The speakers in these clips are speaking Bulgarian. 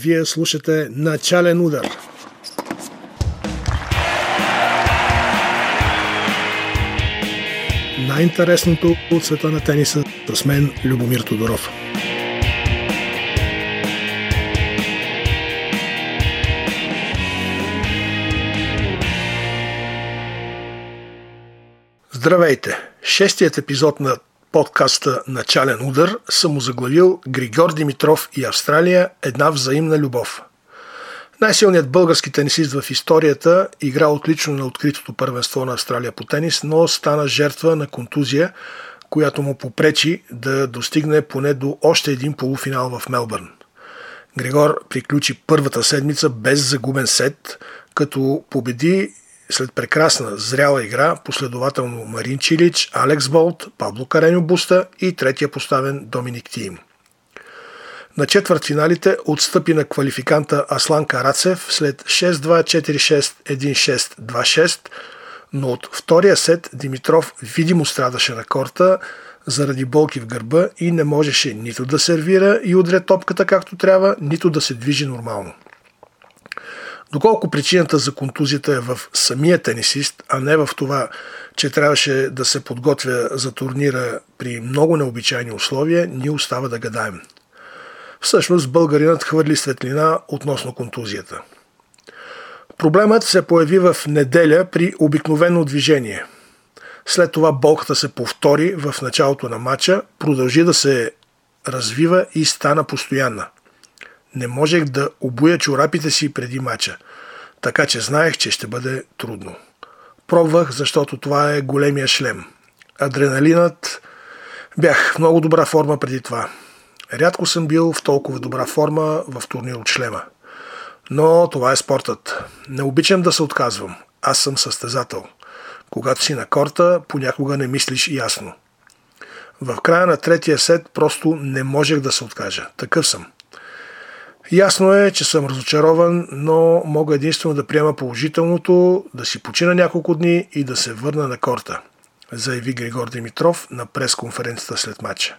Вие слушате Начален удар. Най-интересното от света на тениса с мен Любомир Тодоров. Здравейте! Шестият епизод на подкаста Начален удар съм му заглавил Григор Димитров и Австралия – една взаимна любов. Най-силният български тенисист в историята игра отлично на откритото първенство на Австралия по тенис, но стана жертва на контузия, която му попречи да достигне поне до още един полуфинал в Мелбърн. Григор приключи първата седмица без загубен сет, като победи след прекрасна, зряла игра, последователно Марин Чилич, Алекс Болт, Пабло Кареньо Буста и третия поставен Доминик Тим. На четвърт финалите отстъпи на квалификанта Аслан Карацев след 6-2, 4-6, 1-6, 2-6, но от втория сет Димитров видимо страдаше на корта заради болки в гърба и не можеше нито да сервира и удря топката както трябва, нито да се движи нормално. Доколко причината за контузията е в самия тенисист, а не в това, че трябваше да се подготвя за турнира при много необичайни условия, ни остава да гадаем. Всъщност българинът хвърли светлина относно контузията. Проблемът се появи в неделя при обикновено движение. След това болката се повтори в началото на матча, продължи да се развива и стана постоянна – не можех да обуя чорапите си преди мача, така че знаех, че ще бъде трудно. Пробвах, защото това е големия шлем. Адреналинът... Бях в много добра форма преди това. Рядко съм бил в толкова добра форма в турнир от шлема. Но това е спортът. Не обичам да се отказвам. Аз съм състезател. Когато си на корта, понякога не мислиш ясно. В края на третия сет просто не можех да се откажа. Такъв съм. Ясно е, че съм разочарован, но мога единствено да приема положителното, да си почина няколко дни и да се върна на корта, заяви Григор Димитров на пресконференцията след матча.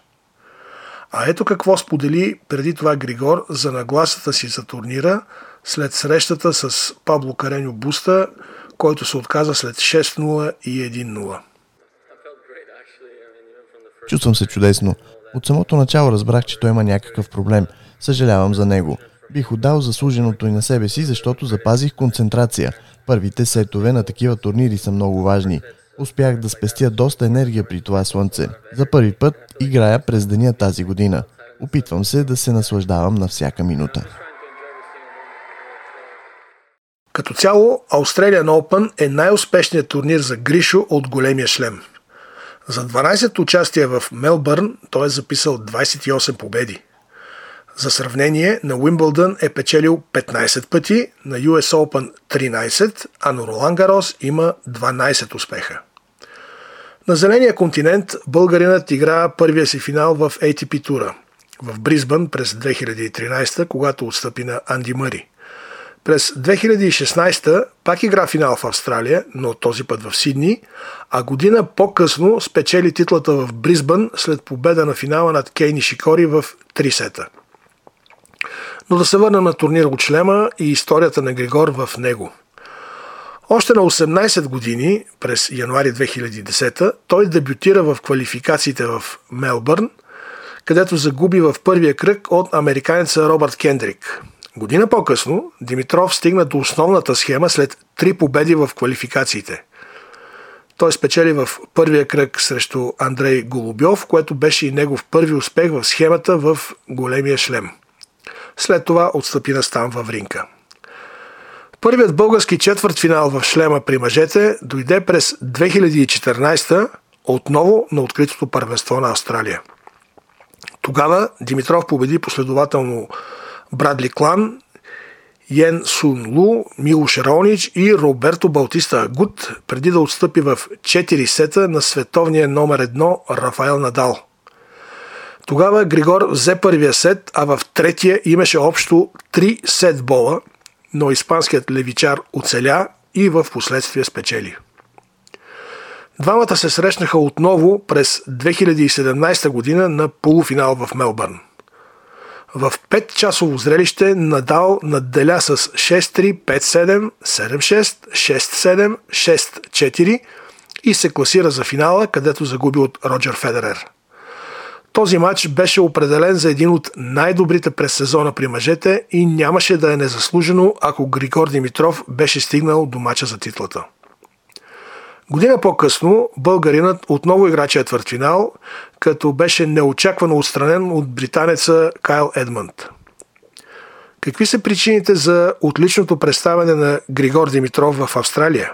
А ето какво сподели преди това Григор за нагласата си за турнира след срещата с Пабло Кареньо Буста, който се отказа след 6-0 и 1-0. Чувствам се чудесно. От самото начало разбрах, че той има някакъв проблем – Съжалявам за него. Бих отдал заслуженото и на себе си, защото запазих концентрация. Първите сетове на такива турнири са много важни. Успях да спестя доста енергия при това слънце. За първи път играя през деня тази година. Опитвам се да се наслаждавам на всяка минута. Като цяло, Australian Open е най-успешният турнир за Гришо от големия шлем. За 12 участия в Мелбърн той е записал 28 победи. За сравнение, на Уимбълдън е печелил 15 пъти, на US Open 13, а на Ролан Гарос има 12 успеха. На зеления континент българинът игра първия си финал в ATP тура в Бризбън през 2013, когато отстъпи на Анди Мъри. През 2016 пак игра финал в Австралия, но този път в Сидни, а година по-късно спечели титлата в Бризбън след победа на финала над Кейни Шикори в 3 сета – но да се върнем на турнира от шлема и историята на Григор в него. Още на 18 години, през януари 2010, той дебютира в квалификациите в Мелбърн, където загуби в първия кръг от американеца Робърт Кендрик. Година по-късно Димитров стигна до основната схема след три победи в квалификациите. Той спечели в първия кръг срещу Андрей Голубьов, което беше и негов първи успех в схемата в големия шлем – след това отстъпи на стан във Ринка. Първият български четвърт финал в шлема при мъжете дойде през 2014 отново на откритото първенство на Австралия. Тогава Димитров победи последователно Брадли Клан, Йен Сун Лу, Милош Ронич и Роберто Балтиста Агут, преди да отстъпи в 4 сета на световния номер 1 Рафаел Надал – тогава Григор взе първия сет, а в третия имаше общо 3 сет бола, но испанският левичар оцеля и в последствие спечели. Двамата се срещнаха отново през 2017 година на полуфинал в Мелбърн. В 5-часово зрелище Надал надделя с 6-3, 5-7, 7-6, 6-7, 6-4 и се класира за финала, където загуби от Роджер Федерер. Този матч беше определен за един от най-добрите през сезона при мъжете и нямаше да е незаслужено, ако Григор Димитров беше стигнал до мача за титлата. Година по-късно българинът отново игра четвъртфинал, като беше неочаквано отстранен от британеца Кайл Едмънд. Какви са причините за отличното представяне на Григор Димитров в Австралия?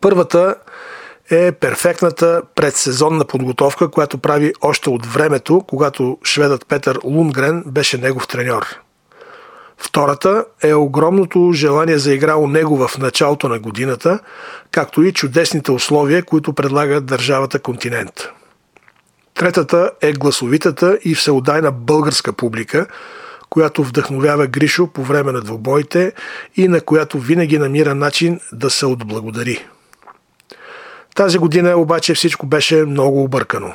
Първата е перфектната предсезонна подготовка, която прави още от времето, когато шведът Петър Лунгрен беше негов треньор. Втората е огромното желание за игра у него в началото на годината, както и чудесните условия, които предлага държавата континент. Третата е гласовитата и всеодайна българска публика, която вдъхновява Гришо по време на двубоите и на която винаги намира начин да се отблагодари. Тази година обаче всичко беше много объркано.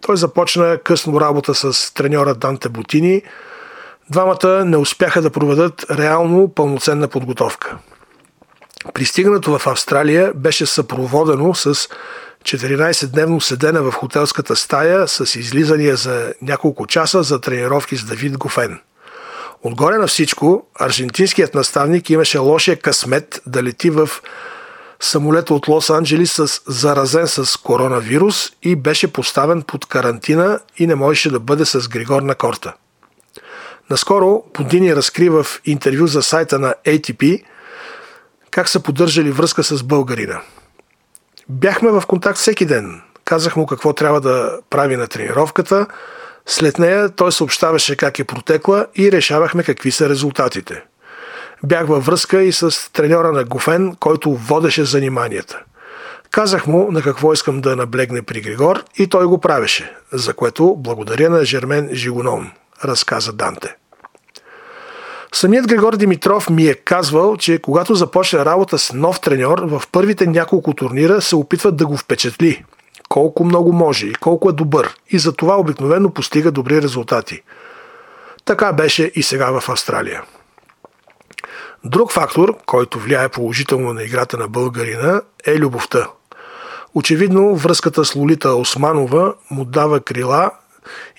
Той започна късно работа с треньора Данте Бутини. Двамата не успяха да проведат реално пълноценна подготовка. Пристигнато в Австралия беше съпроводено с 14-дневно седене в хотелската стая с излизания за няколко часа за тренировки с Давид Гофен. Отгоре на всичко, аржентинският наставник имаше лошия късмет да лети в самолета от Лос-Анджелис заразен с коронавирус и беше поставен под карантина и не можеше да бъде с Григор на корта. Наскоро Подини разкри в интервю за сайта на ATP как са поддържали връзка с българина. Бяхме в контакт всеки ден. Казах му какво трябва да прави на тренировката. След нея той съобщаваше как е протекла и решавахме какви са резултатите – Бях във връзка и с треньора на Гофен, който водеше заниманията. Казах му на какво искам да наблегне при Григор и той го правеше, за което благодаря на Жермен Жигунон, разказа Данте. Самият Григор Димитров ми е казвал, че когато започне работа с нов треньор, в първите няколко турнира се опитват да го впечатли. Колко много може и колко е добър. И за това обикновено постига добри резултати. Така беше и сега в Австралия. Друг фактор, който влияе положително на играта на българина, е любовта. Очевидно, връзката с Лолита Османова му дава крила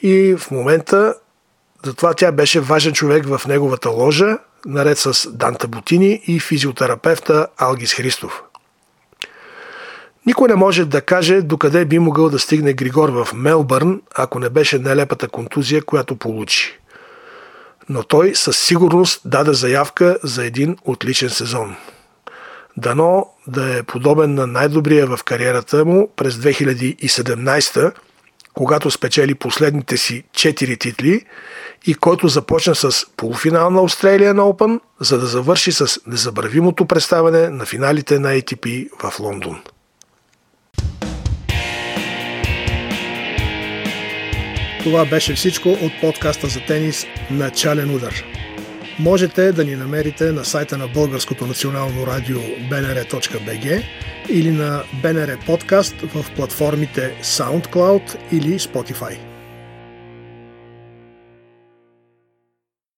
и в момента затова тя беше важен човек в неговата ложа, наред с Данта Бутини и физиотерапевта Алгис Христов. Никой не може да каже докъде би могъл да стигне Григор в Мелбърн, ако не беше нелепата контузия, която получи но той със сигурност даде заявка за един отличен сезон. Дано да е подобен на най-добрия в кариерата му през 2017, когато спечели последните си 4 титли и който започна с полуфинал на Australian Open, за да завърши с незабравимото представяне на финалите на ATP в Лондон. Това беше всичко от подкаста за тенис Начален удар. Можете да ни намерите на сайта на Българското национално радио bnr.bg или на BNR Подкаст в платформите SoundCloud или Spotify.